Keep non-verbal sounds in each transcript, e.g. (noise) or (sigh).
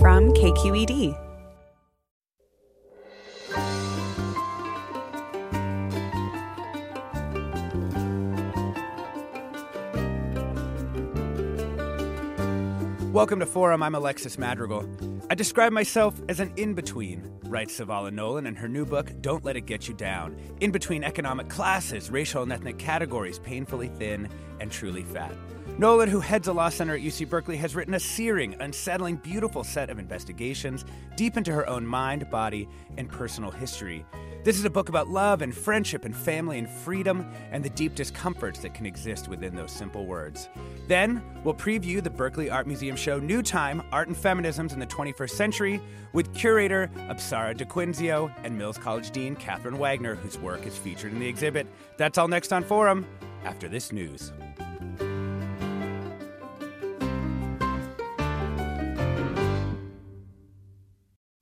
From KQED. Welcome to Forum. I'm Alexis Madrigal. I describe myself as an in between, writes Savala Nolan in her new book, Don't Let It Get You Down. In between economic classes, racial and ethnic categories, painfully thin and truly fat. Nolan, who heads a law center at UC Berkeley, has written a searing, unsettling, beautiful set of investigations deep into her own mind, body, and personal history. This is a book about love and friendship and family and freedom and the deep discomforts that can exist within those simple words. Then, we'll preview the Berkeley Art Museum show New Time Art and Feminisms in the 21st Century with curator Apsara DiQuinzio and Mills College Dean Catherine Wagner, whose work is featured in the exhibit. That's all next on Forum after this news.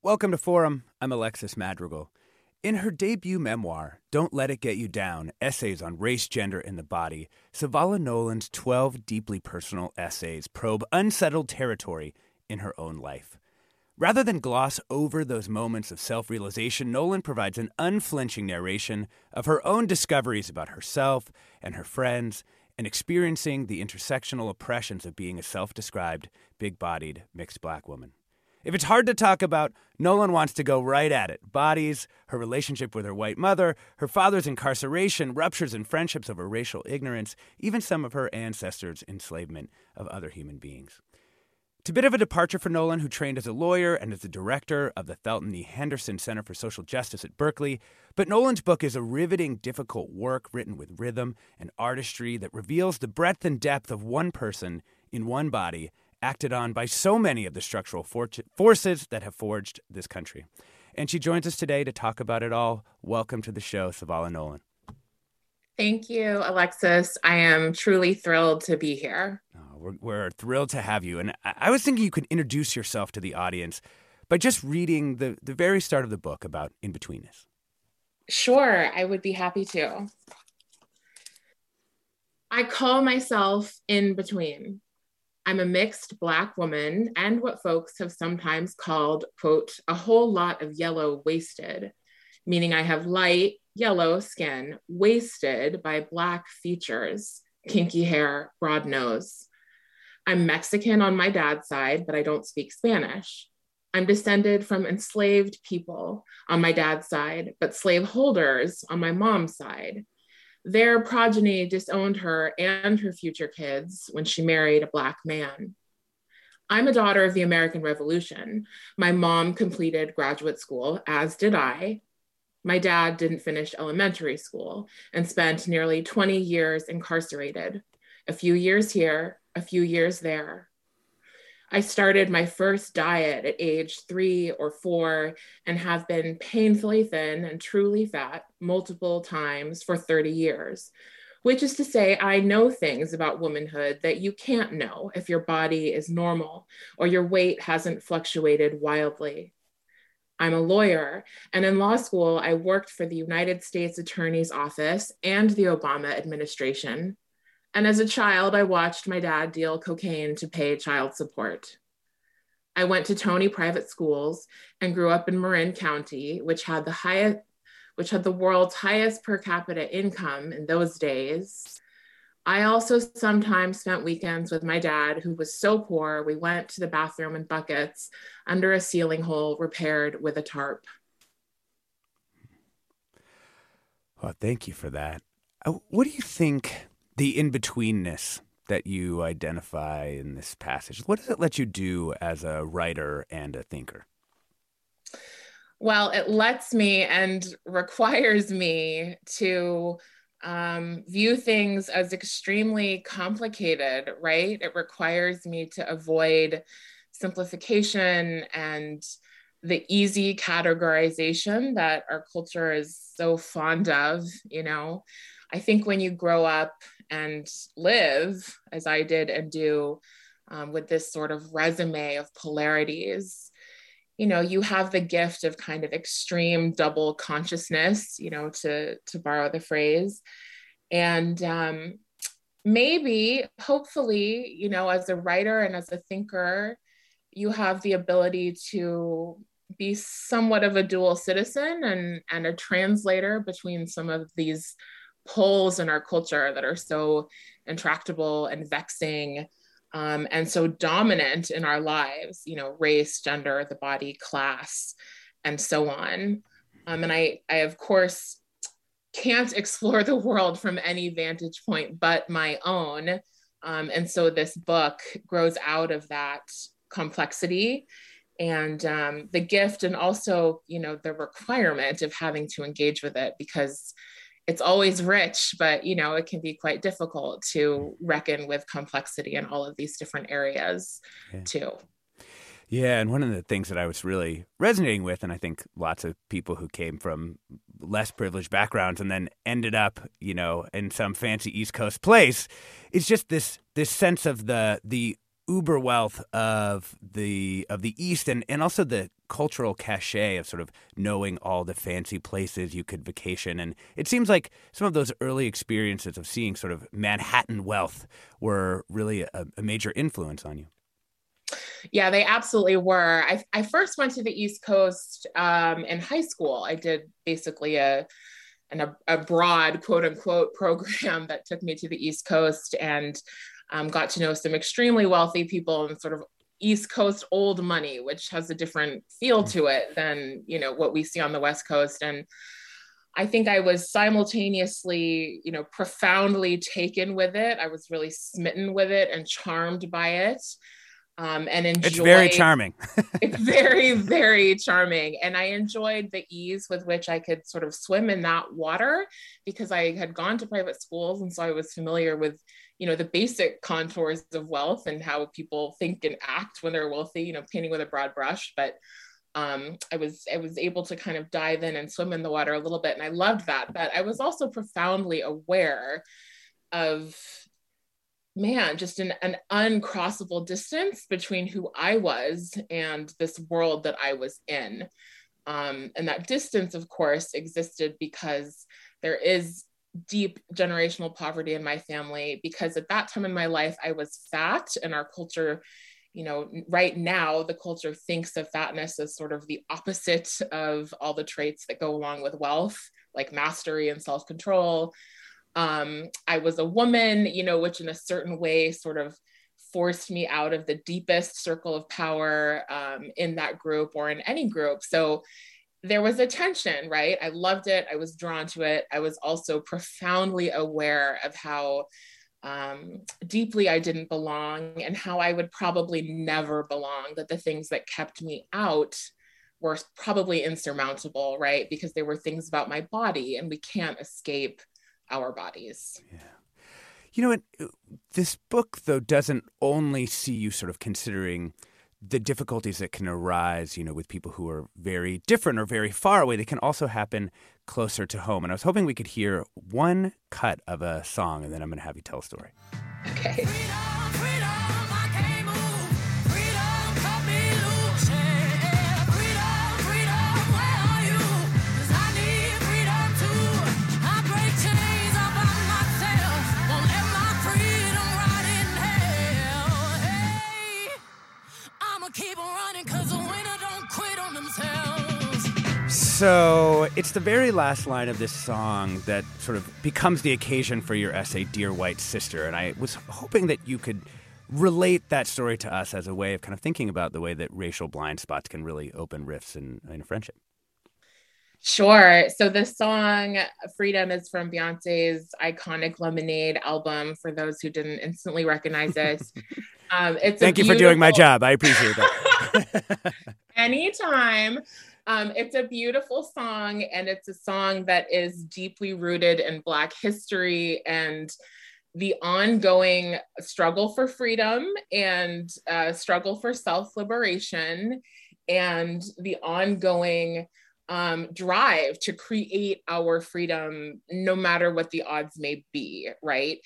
Welcome to Forum. I'm Alexis Madrigal. In her debut memoir, Don't Let It Get You Down Essays on Race, Gender, and the Body, Savala Nolan's 12 deeply personal essays probe unsettled territory in her own life. Rather than gloss over those moments of self realization, Nolan provides an unflinching narration of her own discoveries about herself and her friends and experiencing the intersectional oppressions of being a self described, big bodied, mixed black woman. If it's hard to talk about, Nolan wants to go right at it. Bodies, her relationship with her white mother, her father's incarceration, ruptures and friendships over racial ignorance, even some of her ancestors' enslavement of other human beings. It's a bit of a departure for Nolan, who trained as a lawyer and as the director of the Thelton E. Henderson Center for Social Justice at Berkeley. But Nolan's book is a riveting, difficult work written with rhythm and artistry that reveals the breadth and depth of one person in one body acted on by so many of the structural for- forces that have forged this country. And she joins us today to talk about it all. Welcome to the show, Savala Nolan. Thank you, Alexis. I am truly thrilled to be here. Oh, we're, we're, thrilled to have you. And I, I was thinking you could introduce yourself to the audience by just reading the, the very start of the book about in betweenness. Sure, I would be happy to. I call myself in between. I'm a mixed Black woman and what folks have sometimes called, quote, a whole lot of yellow wasted, meaning I have light yellow skin wasted by Black features, kinky hair, broad nose. I'm Mexican on my dad's side, but I don't speak Spanish. I'm descended from enslaved people on my dad's side, but slaveholders on my mom's side. Their progeny disowned her and her future kids when she married a Black man. I'm a daughter of the American Revolution. My mom completed graduate school, as did I. My dad didn't finish elementary school and spent nearly 20 years incarcerated, a few years here, a few years there. I started my first diet at age three or four and have been painfully thin and truly fat multiple times for 30 years, which is to say, I know things about womanhood that you can't know if your body is normal or your weight hasn't fluctuated wildly. I'm a lawyer, and in law school, I worked for the United States Attorney's Office and the Obama administration and as a child, I watched my dad deal cocaine to pay child support. I went to Tony private schools and grew up in Marin County, which had the highest which had the world's highest per capita income in those days. I also sometimes spent weekends with my dad, who was so poor we went to the bathroom in buckets under a ceiling hole repaired with a tarp. Well, thank you for that. Uh, what do you think the in betweenness that you identify in this passage? What does it let you do as a writer and a thinker? Well, it lets me and requires me to um, view things as extremely complicated, right? It requires me to avoid simplification and the easy categorization that our culture is so fond of, you know. I think when you grow up and live, as I did and do, um, with this sort of resume of polarities, you know, you have the gift of kind of extreme double consciousness, you know, to to borrow the phrase, and um, maybe, hopefully, you know, as a writer and as a thinker, you have the ability to be somewhat of a dual citizen and and a translator between some of these poles in our culture that are so intractable and vexing um, and so dominant in our lives, you know, race, gender, the body, class, and so on. Um, and I, I, of course, can't (laughs) explore the world from any vantage point but my own. Um, and so this book grows out of that complexity and um, the gift and also you know the requirement of having to engage with it because it's always rich, but you know, it can be quite difficult to reckon with complexity in all of these different areas yeah. too. Yeah, and one of the things that I was really resonating with, and I think lots of people who came from less privileged backgrounds and then ended up, you know, in some fancy East Coast place, is just this this sense of the the uber wealth of the of the East and, and also the cultural cachet of sort of knowing all the fancy places you could vacation. And it seems like some of those early experiences of seeing sort of Manhattan wealth were really a, a major influence on you. Yeah, they absolutely were. I, I first went to the East Coast um, in high school. I did basically a an abroad quote unquote program that took me to the East Coast and um, got to know some extremely wealthy people and sort of East Coast old money, which has a different feel mm. to it than you know what we see on the West Coast. And I think I was simultaneously, you know, profoundly taken with it. I was really smitten with it and charmed by it. Um, and enjoyed, it's very charming. (laughs) it's very, very charming. And I enjoyed the ease with which I could sort of swim in that water because I had gone to private schools. And so I was familiar with you know the basic contours of wealth and how people think and act when they're wealthy you know painting with a broad brush but um, I was I was able to kind of dive in and swim in the water a little bit, and I loved that. But I was also profoundly aware of man, just an, an uncrossable distance between who I was and this world that I was in. Um, and that distance, of course, existed because there is deep generational poverty in my family because at that time in my life I was fat and our culture you know right now the culture thinks of fatness as sort of the opposite of all the traits that go along with wealth like mastery and self-control. Um, i was a woman you know which in a certain way sort of forced me out of the deepest circle of power um, in that group or in any group. So there was a tension, right? I loved it. I was drawn to it. I was also profoundly aware of how um, deeply I didn't belong and how I would probably never belong, that the things that kept me out were probably insurmountable, right? Because there were things about my body and we can't escape our bodies. Yeah. You know what? This book, though, doesn't only see you sort of considering the difficulties that can arise, you know, with people who are very different or very far away, they can also happen closer to home. And I was hoping we could hear one cut of a song, and then I'm going to have you tell a story. Okay. So it's the very last line of this song that sort of becomes the occasion for your essay, Dear White Sister. And I was hoping that you could relate that story to us as a way of kind of thinking about the way that racial blind spots can really open rifts in, in a friendship. Sure. So the song Freedom is from Beyonce's iconic Lemonade album for those who didn't instantly recognize it. (laughs) Um, it's Thank you for doing my job. I appreciate that. (laughs) (laughs) Anytime. Um, it's a beautiful song, and it's a song that is deeply rooted in Black history and the ongoing struggle for freedom and uh, struggle for self liberation and the ongoing um, drive to create our freedom no matter what the odds may be, right?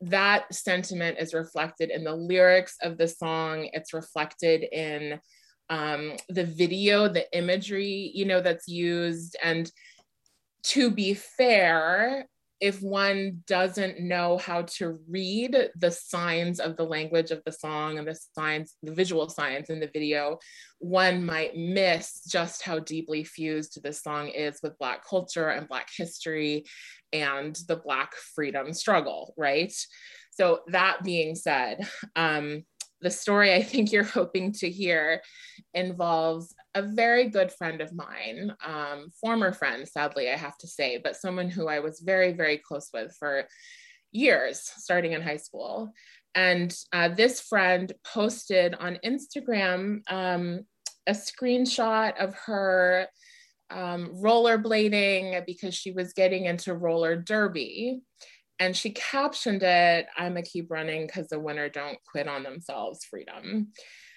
That sentiment is reflected in the lyrics of the song, it's reflected in um, the video, the imagery, you know, that's used. And to be fair, if one doesn't know how to read the signs of the language of the song and the signs, the visual signs in the video, one might miss just how deeply fused this song is with Black culture and Black history and the Black freedom struggle, right? So, that being said, um, the story I think you're (laughs) hoping to hear involves a very good friend of mine, um, former friend, sadly, I have to say, but someone who I was very, very close with for years, starting in high school. And uh, this friend posted on Instagram um, a screenshot of her um, rollerblading because she was getting into roller derby and she captioned it i'm a keep running because the winner don't quit on themselves freedom.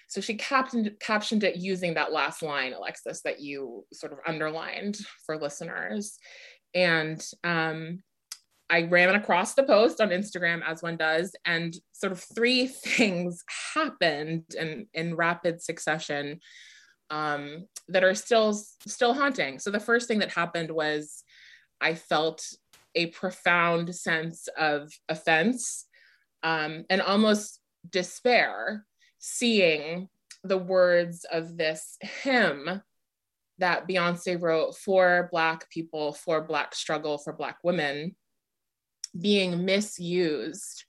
So she captioned captioned it using that last line alexis that you sort of underlined for listeners. And um, i ran across the post on instagram as one does and sort of three (laughs) things happened in in rapid succession um, that are still still haunting. So the first thing that happened was i felt a profound sense of offense um, and almost despair seeing the words of this hymn that Beyonce wrote for Black people, for Black struggle, for Black women being misused,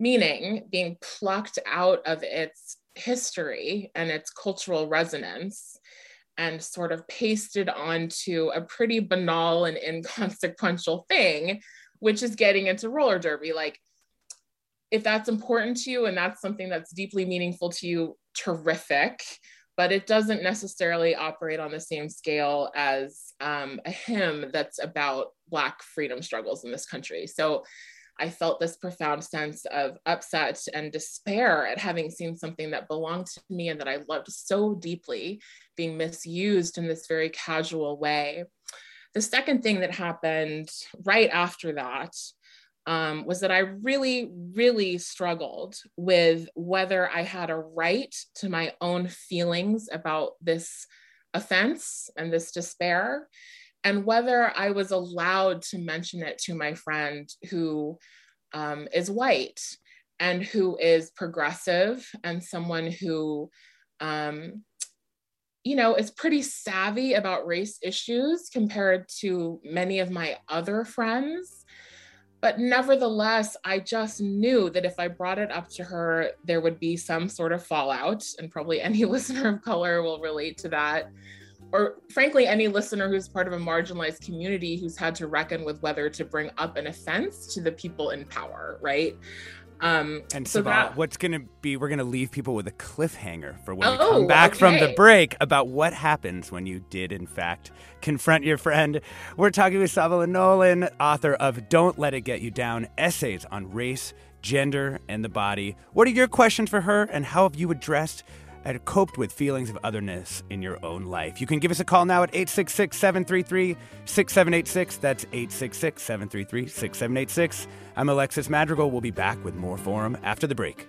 meaning being plucked out of its history and its cultural resonance and sort of pasted onto a pretty banal and (laughs) inconsequential thing, which is getting into roller derby. Like, if that's important to you and that's something that's deeply meaningful to you, terrific. But it doesn't necessarily operate on the same scale as um, a hymn that's about Black freedom struggles in this country. So I felt this profound sense of upset and despair at having seen something that belonged to me and that I loved so deeply being misused in this very casual way. The second thing that happened right after that um, was that I really, really struggled with whether I had a right to my own feelings about this offense and this despair and whether I was allowed to mention it to my friend who um, is white and who is progressive and someone who, um, you know, is pretty savvy about race issues compared to many of my other friends. But nevertheless, I just knew that if I brought it up to her, there would be some sort of fallout, and probably (laughs) any listener of color will relate to that or frankly, any listener who's part of a marginalized community who's had to reckon with whether to bring up an offense to the people in power, right? Um, and so that, what's going to be, we're going to leave people with a cliffhanger for when oh, we come back okay. from the break about what happens when you did, in fact, confront your friend. We're talking with Savala Nolan, author of Don't Let It Get You Down Essays on Race, Gender, and the Body. What are your questions for her, and how have you addressed and coped with feelings of otherness in your own life. You can give us a call now at 866 733 6786. That's 866 733 6786. I'm Alexis Madrigal. We'll be back with more Forum after the break.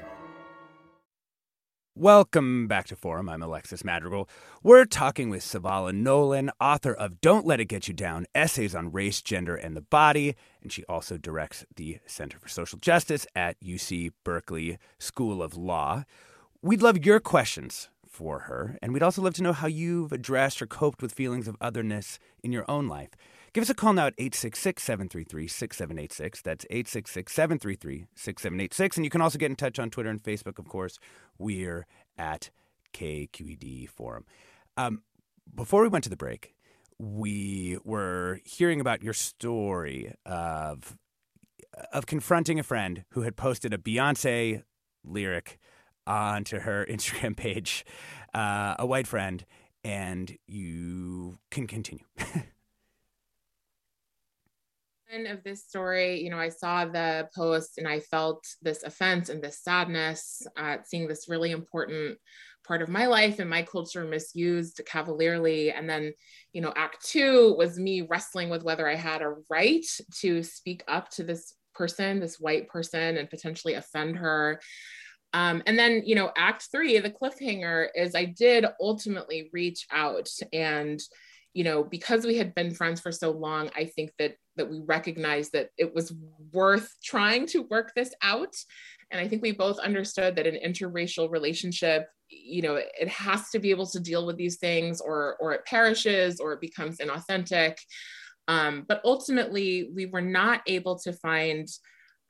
Welcome back to Forum. I'm Alexis Madrigal. We're talking with Savala Nolan, author of Don't Let It Get You Down Essays on Race, Gender, and the Body. And she also directs the Center for Social Justice at UC Berkeley School of Law. We'd love your questions for her, and we'd also love to know how you've addressed or coped with feelings of otherness in your own life. Give us a call now at 866 733 6786. That's 866 733 6786. And you can also get in touch on Twitter and Facebook, of course. We're at KQED Forum. Um, before we went to the break, we were hearing about your story of of confronting a friend who had posted a Beyonce lyric onto her (laughs) Instagram page, uh, a white friend, and you can continue. (laughs) of this story, you know, I saw the post and I felt this offense and this sadness at seeing this really important part of my life and my culture misused cavalierly. And then, you know, act two was me wrestling with whether I had a right to speak up to this person, this white person, and potentially offend her. Um, and then, you know, act three, the cliffhanger is I did ultimately reach out and you know because we had been friends for so long i think that that we recognized that it was worth trying to work this out. And i think we both understood that an interracial relationship you know it has to be able to deal with these things or or it perishes or it becomes inauthentic. Um, but ultimately we were not able to find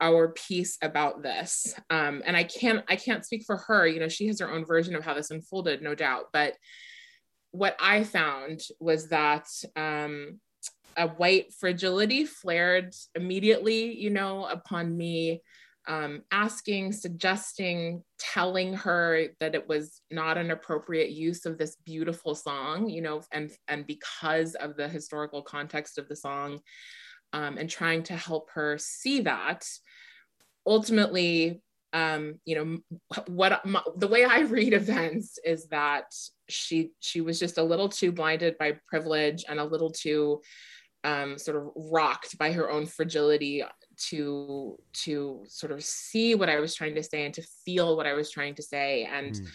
our piece about this. Um, and i can't i can't speak for her you know she has her own version of how this unfolded no doubt. But what I found was that um, a white fragility flared immediately, you know, upon me um, asking, suggesting, telling her that it was not an appropriate use of this beautiful song, you know, and and because of the historical context of the song, um, and trying to help her see that. Ultimately, um, you know, what my, the way I read events is that she she was just a little too blinded by privilege and a little too um, sort of rocked by her own fragility to to sort of see what I was trying to say and to feel what I was trying to say and. Mm.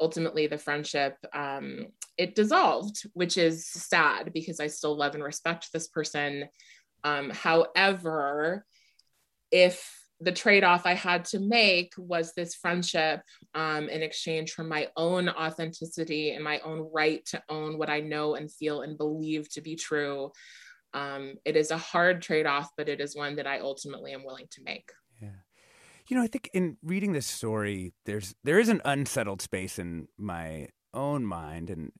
Ultimately, the friendship um, it dissolved, which is sad because I still love and respect this person. Um, however, if the trade-off I had to make was this friendship um, in exchange for my own authenticity and my own right to own what I know and feel and believe to be true. Um, it is a hard trade-off, but it is one that I ultimately am willing to make. Yeah, you know, I think in reading this story, there's there is an unsettled space in my own mind, and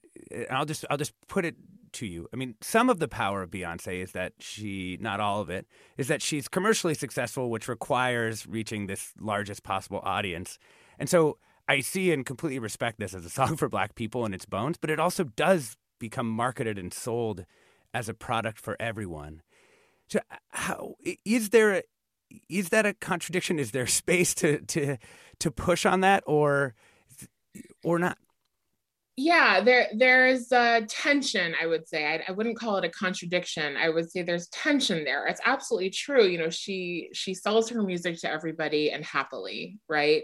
I'll just I'll just put it to you. I mean, some of the power of Beyonce is that she, not all of it, is that she's commercially successful, which requires reaching this largest possible audience. And so I see and completely respect this as a (laughs) song for black people in its bones, but it also does become marketed and sold as a product for everyone. So uh, how is there a, is that a contradiction? Is there (laughs) space to to to push on that or or not? Yeah there there's a tension i would say. I, I, wouldn't call it a contradiction. I would say there's tension there. It's absolutely true you know she she sells her music to everybody and happily right?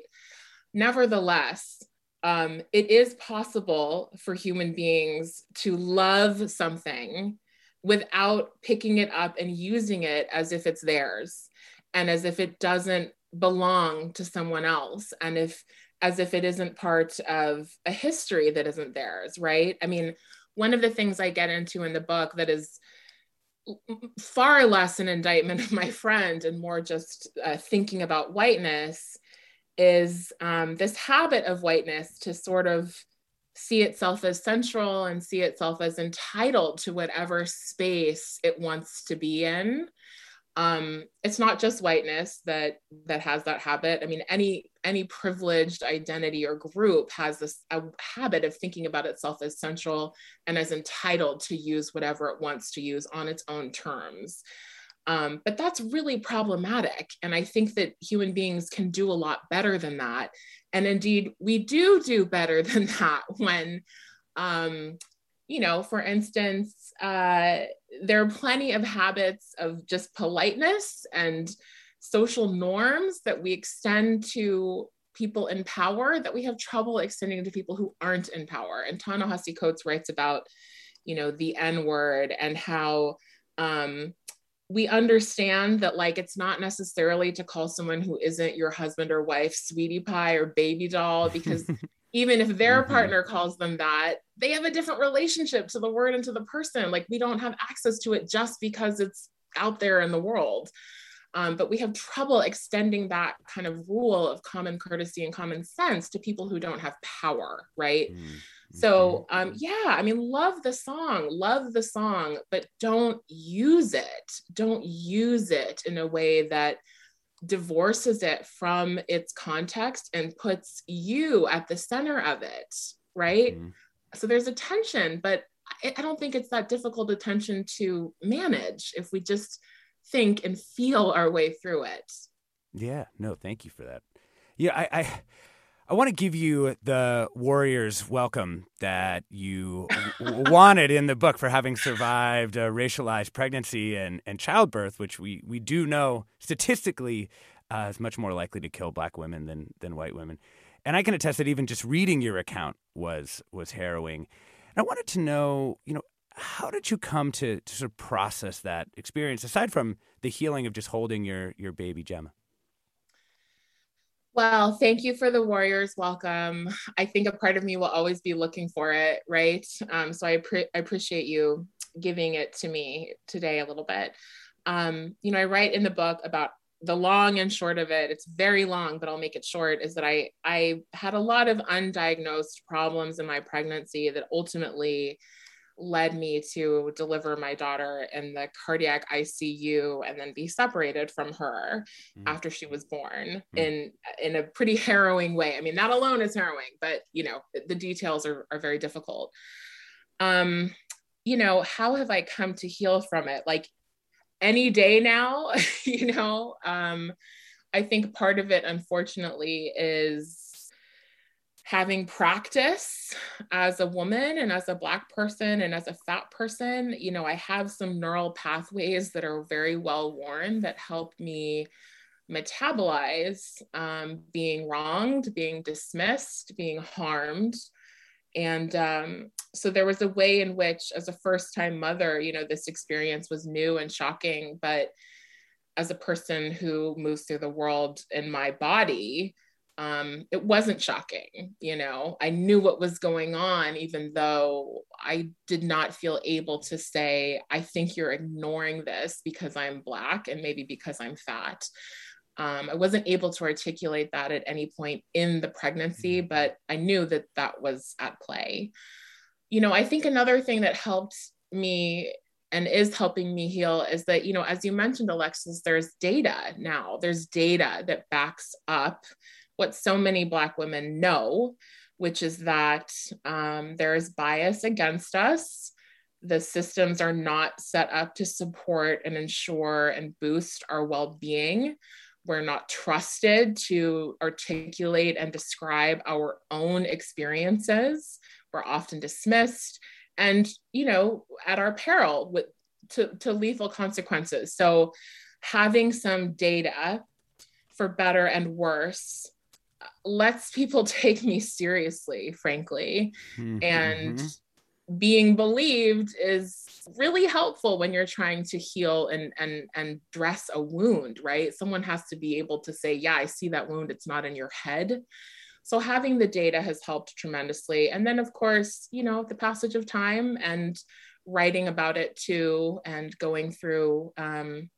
Nevertheless um, it is possible for human beings to love something without picking it up and using it as if it's theirs and as if it doesn't belong to someone else. And if as if it isn't part of a history that isn't theirs, right? I mean, one of the things I get into in the book that is far less an indictment (laughs) of my friend and more just uh, thinking about whiteness is um, this habit of whiteness to sort of see itself as central and see itself as entitled to whatever space it wants to be in um, it's not just whiteness that that has that habit. I mean any any privileged identity or group has this a habit of thinking about itself as central and as entitled to use whatever it wants to use on its own terms. Um, but that's really problematic. And i think that human beings can do a lot better than that. And indeed we do do better (laughs) than that when um, you know, for instance, uh, there are plenty of habits of just politeness and social norms that we extend to people in power that we have trouble extending to people who aren't in power. And Ta-Nehisi Coates writes about, you know, the N word and how um, we understand that like it's not necessarily to call someone who isn't your husband or wife sweetie pie or baby doll because (laughs) even if their mm-hmm. partner calls them that they have a different relationship to the word and to the person like we don't have access to it just because it's out there in the world um, but we have trouble extending that kind of rule of common courtesy and common sense to people who don't have power right mm-hmm. So, um, yeah, I mean, love the song, love the song, but don't use it. Don't use it in a way that divorces it from its context and puts you at the center of it, right? Mm-hmm. So there's a tension, but I, I don't think it's that difficult a tension to manage if we just think and feel our way through it. Yeah, no, thank you for that. Yeah, I, I I want to give you the Warriors welcome that you wanted in the book for having survived a racialized pregnancy and, and childbirth, which we, we do know statistically uh, is much more likely to kill black women than, than white women. And I can attest that even just reading your account was was harrowing. And I wanted to know, you know, how did you come to, to sort of process that experience aside from the healing of just holding your your baby Gemma? Well, thank you for the Warriors welcome. I think a part of me will always be looking for it, right? Um, so I, pre- I, appreciate you giving it to me today a little bit. Um, you know, I write in the book about the long and short of it. It's very long, but I'll make it short. Is that I I had a lot of undiagnosed problems in my pregnancy that ultimately led me to deliver my daughter in the cardiac ICU and then be separated from her mm. after she was born mm. in in a pretty (laughs) harrowing way. I mean, that alone is harrowing, but you know, the details are, are very difficult. Um, you know, how have I come to heal from it? Like any day now, (laughs) you know, um, I think part of it, unfortunately, is having practice as a woman and as a black person and as a fat person you know i have some neural pathways that are very well worn that help me metabolize um, being wronged being dismissed being harmed. And um, so there was a way in which as a first time mother you know this experience was new and shocking but as a person who moves through the world in my body um, it wasn't shocking. You know, I knew what was going on, even though I did not feel able to say, I think you're ignoring this because I'm Black and maybe because I'm fat. Um, I wasn't able to articulate that at any point in the pregnancy, mm-hmm. but I knew that that was at play. You know, I think another thing that helped me and is helping me heal is that, you know, as you mentioned, Alexis, there's data now, there's data that backs up what so many Black women know, which is that um, there is bias against us. The systems are not set up to support and ensure and boost our well being. We're not trusted to articulate and describe our own experiences. We're often dismissed and, you know, at our peril with, to, to lethal consequences. So, having some data for better and worse lets people (laughs) take me seriously, frankly. Mm-hmm. And being believed is really helpful when you're trying to heal and and and dress a wound, right? Someone has to be able to say, "Yeah, I see that wound. It's not in your head." So having the data has helped tremendously. And then of course, you know, the passage of time and writing about it too and going through um,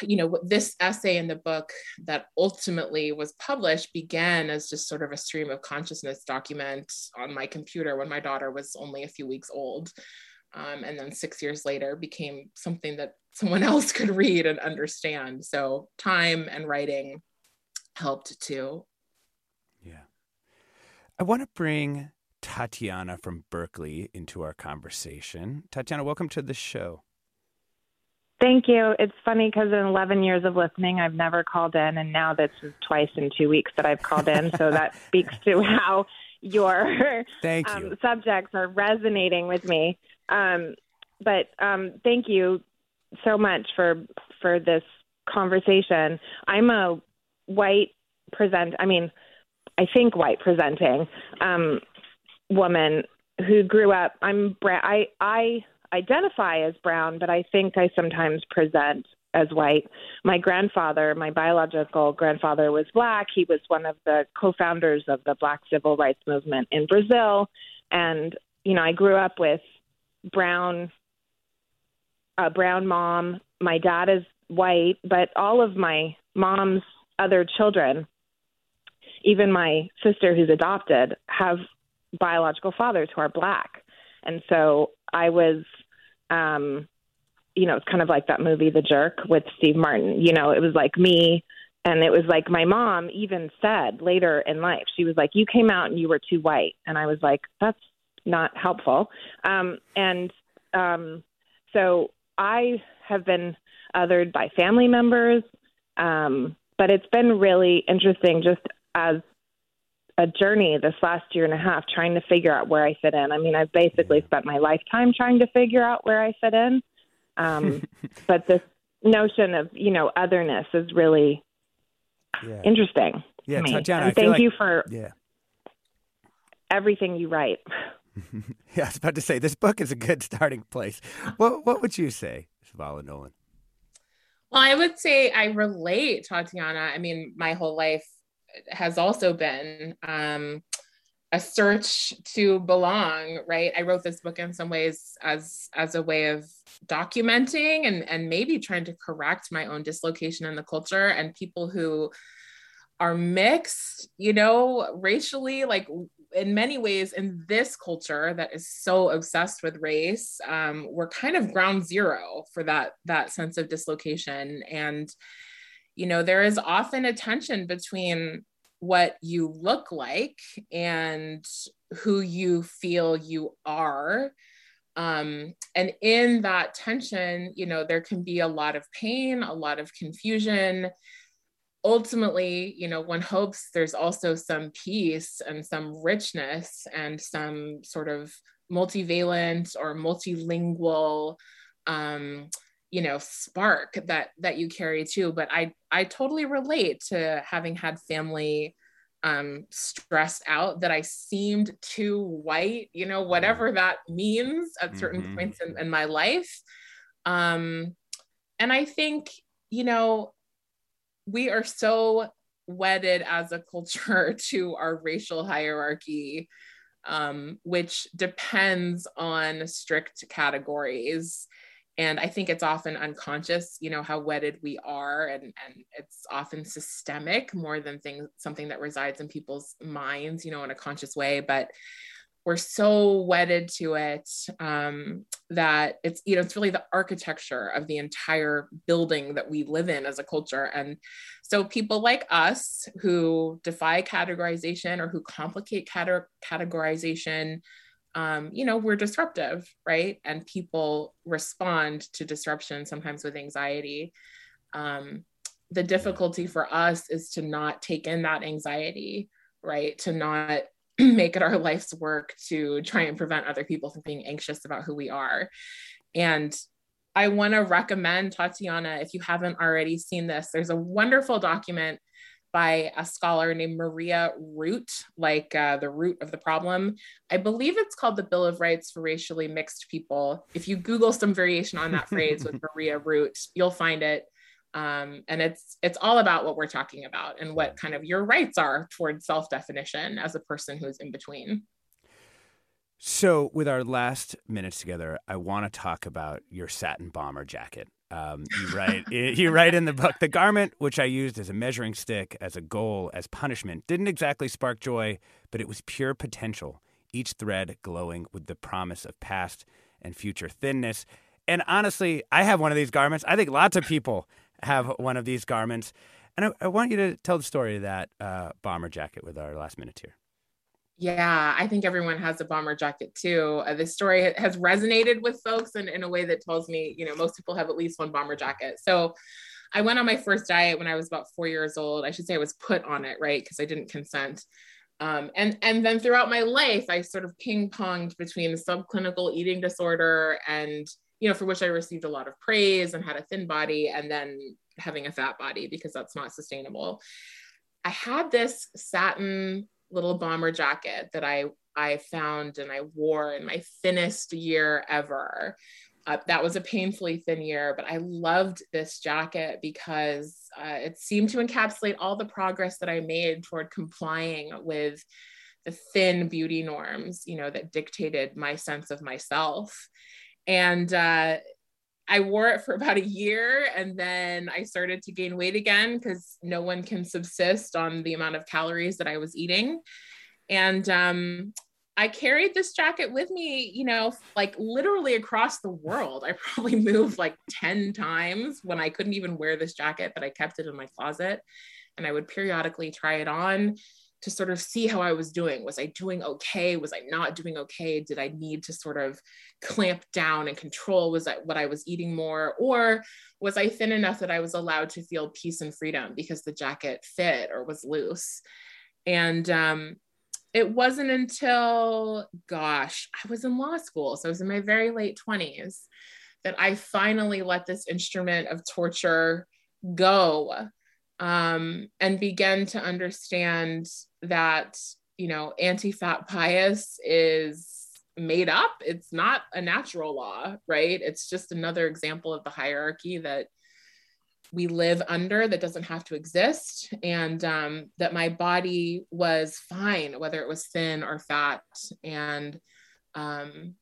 you know this essay in the book that ultimately was published began as just sort of a stream of consciousness document on my computer when my daughter was only a few weeks old um, and then six years later became something that someone (laughs) else could read and understand. So time and writing helped too. Yeah. I want to bring tatiana from berkeley into our conversation. Tatiana welcome to the show Thank you. It's funny because in 11 years of listening, I've never called in, and now this is twice in two weeks that I've called in. so that (laughs) speaks to how your thank um, subjects are resonating with me. Um, but um, thank you so much for for this conversation. I'm a white present. I mean, I think white presenting um, woman who grew up. I'm. I I identify as brown, but I think I sometimes present as white. My grandfather, my biological grandfather, was black. He was one of the co-founders of the Black Civil Rights Movement in Brazil, and you know, I grew up with brown, a brown mom. My dad is white, but all of my mom's other children, even my sister who's adopted, have biological fathers who are black. And so I was, um, you know, it's kind of like that movie, The Jerk, with Steve Martin. You know, it was like me. And it was like my mom even said later in life, she was like, You came out and you were too white. And I was like, That's not helpful. Um, and um, so I have been othered by family members. Um, but it's been really interesting just as a journey this last year and a half trying to figure out where I fit in. I mean, I've basically spent my lifetime trying to figure out where I fit in. Um, (laughs) but this notion of, you know, otherness is really yeah. interesting. Yeah, to me. Tatiana, and thank like, you for yeah. everything you write. (laughs) (laughs) yeah, I was about to say this book is a good starting place. What what would you say, Savala Nolan? Well, I would say I relate, Tatiana. I mean, my whole life has also been um, a search to belong, right? I wrote this book in some ways as as a way of documenting and and maybe trying to correct my own dislocation in the culture and people who are mixed, you know, racially, like in many ways in this culture that is so obsessed with race um, we're kind of ground zero for that that sense of dislocation and you know there is often a tension between what you look like and who you feel you are. Um, and in that tension you know there can be a lot of pain a lot of confusion. Ultimately, you know, one hopes there's also some peace and some richness and some sort of multivalent or multilingual um, you know spark that that you carry too but i i totally relate to having had family um stressed out that i seemed too white you know whatever that means at certain mm-hmm. points in, in my life. Um and i think you know we are so wedded as a culture (laughs) to our racial hierarchy um, which depends on strict categories and i think it's often unconscious you know how wedded we are and and it's often systemic more than things something that resides in people's minds you know in a conscious way. But we're so wedded to it um, that it's you know it's really the architecture of the entire building that we live in as a culture. And so people like us who defy categorization or who complicate cate- categorization um, you know we're disruptive right? And people respond to disruption sometimes with anxiety. Um, the difficulty for us is to not take in that anxiety right? To not (clears throat) make it our life's work to try and prevent other people from being anxious about who we are. And I want to recommend Tatiana, if you haven't already seen this, there's a wonderful document by a scholar named Maria Root, like uh, the root of the problem. I believe it's called the Bill of Rights for Racially Mixed People. If you Google some variation on that phrase with (laughs) Maria Root, you'll find it um, and it's it's all about what we're talking about and what kind of your rights are towards self-definition as a person who's in between so with our last minutes together i want to talk about your satin bomber jacket um, you write you write in the book the garment which i used as a measuring stick as a goal as punishment didn't exactly spark joy but it was pure potential each thread glowing with the promise of past and future thinness and honestly, I have one of these garments. I think lots of people have one of these garments. And I, I want you to tell the story of that uh, bomber jacket with our last minute here. Yeah, I think everyone has a bomber jacket too. Uh, this story has resonated with folks in, in a way that tells me, you know, most people have at least one bomber jacket. So I went on my first diet when I was about four years old. I should say I was put on it, right? Because I didn't consent. Um, and and then throughout my life, I sort of ping ponged between subclinical eating disorder and you know, for which I received a lot of praise and had a thin body, and then having a fat body because that's not sustainable. I had this satin little bomber jacket that I I found and I wore in my thinnest year ever. Uh, that was a painfully thin year, but I loved this jacket because uh, it seemed to encapsulate all the progress that I made toward complying with the thin beauty norms, you know, that dictated my sense of myself. And uh, I wore it for (laughs) about a year and then I started to gain weight again because no one can subsist on the amount of calories that I was eating. And um, I carried this jacket with me, you know, like literally across the world. I (laughs) probably moved like 10 times when I couldn't even wear this jacket, but I kept it in my closet and I would periodically try it on to sort of see how I was doing. Was I doing okay? Was I not doing okay? Did I need to sort of clamp down and control? Was that what I was eating more? Or was I thin enough that I was allowed to feel peace and freedom because the jacket fit or was loose? And um, it wasn't until, gosh, I was in law school. So I was in my very late 20s that I finally let this instrument of torture go um, and began to understand that, you know, anti fat bias is made up. It's not a natural law, right? It's just another example of the hierarchy that we live under that doesn't have to exist and um, that my body was fine whether it was thin or fat and um,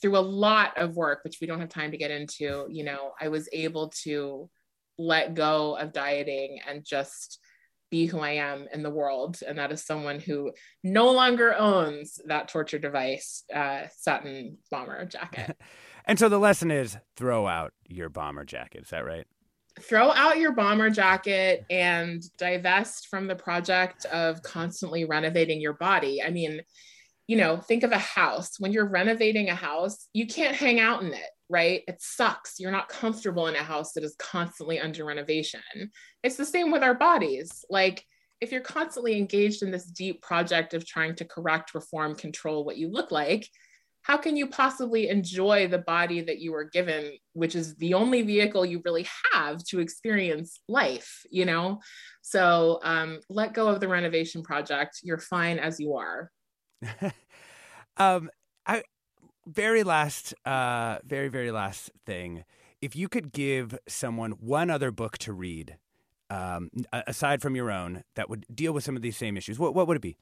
through a lot of work which we don't have time to get into you know i was able to let go of dieting and just be who i am in the world. And that is someone who no longer owns that torture device uh, satin bomber jacket. (laughs) And so the lesson is throw out your bomber jacket. Is that right? Throw out your bomber jacket and divest from the project of constantly renovating your body. I mean, you know, think of a house. When you're renovating a house, you can't hang out in it, right? It sucks. You're not comfortable in a house that is constantly under renovation. It's the same with our bodies. Like, if you're constantly engaged in this deep project of trying to correct, reform, control what you look like, how can you possibly enjoy the body that you were given which is the only vehicle you really have to experience life you know so um, let go of the renovation project you're fine as you are (laughs) um i very last uh very very last thing. If you could give someone one other book to read um, aside from your own that would deal with some of these same issues what, what would it be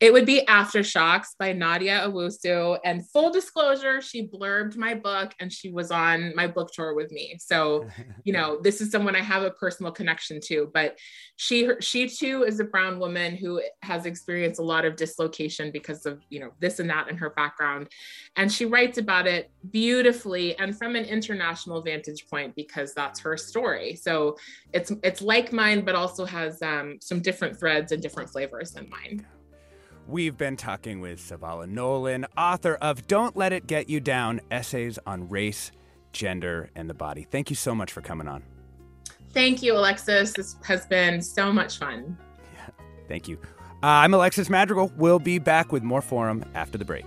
it would be Aftershocks by Nadia Owusu. And full disclosure, she blurbed my book and she was on my book tour with me. So, (laughs) you know, this is someone I have a personal connection to. But she she too is a brown woman who has experienced a lot of dislocation because of, you know, this and that in her background. And she writes about it beautifully and from an international vantage point because that's her story. So it's it's like mine, but also has um, some different threads and different flavors than mine. We've been talking with Savala Nolan, author of Don't Let It Get You Down Essays on Race, Gender, and the Body. Thank you so much for coming on. Thank you, Alexis. This has been so much fun. Yeah, (laughs) thank you. Uh, I'm Alexis Madrigal. We'll be back with more Forum after the break.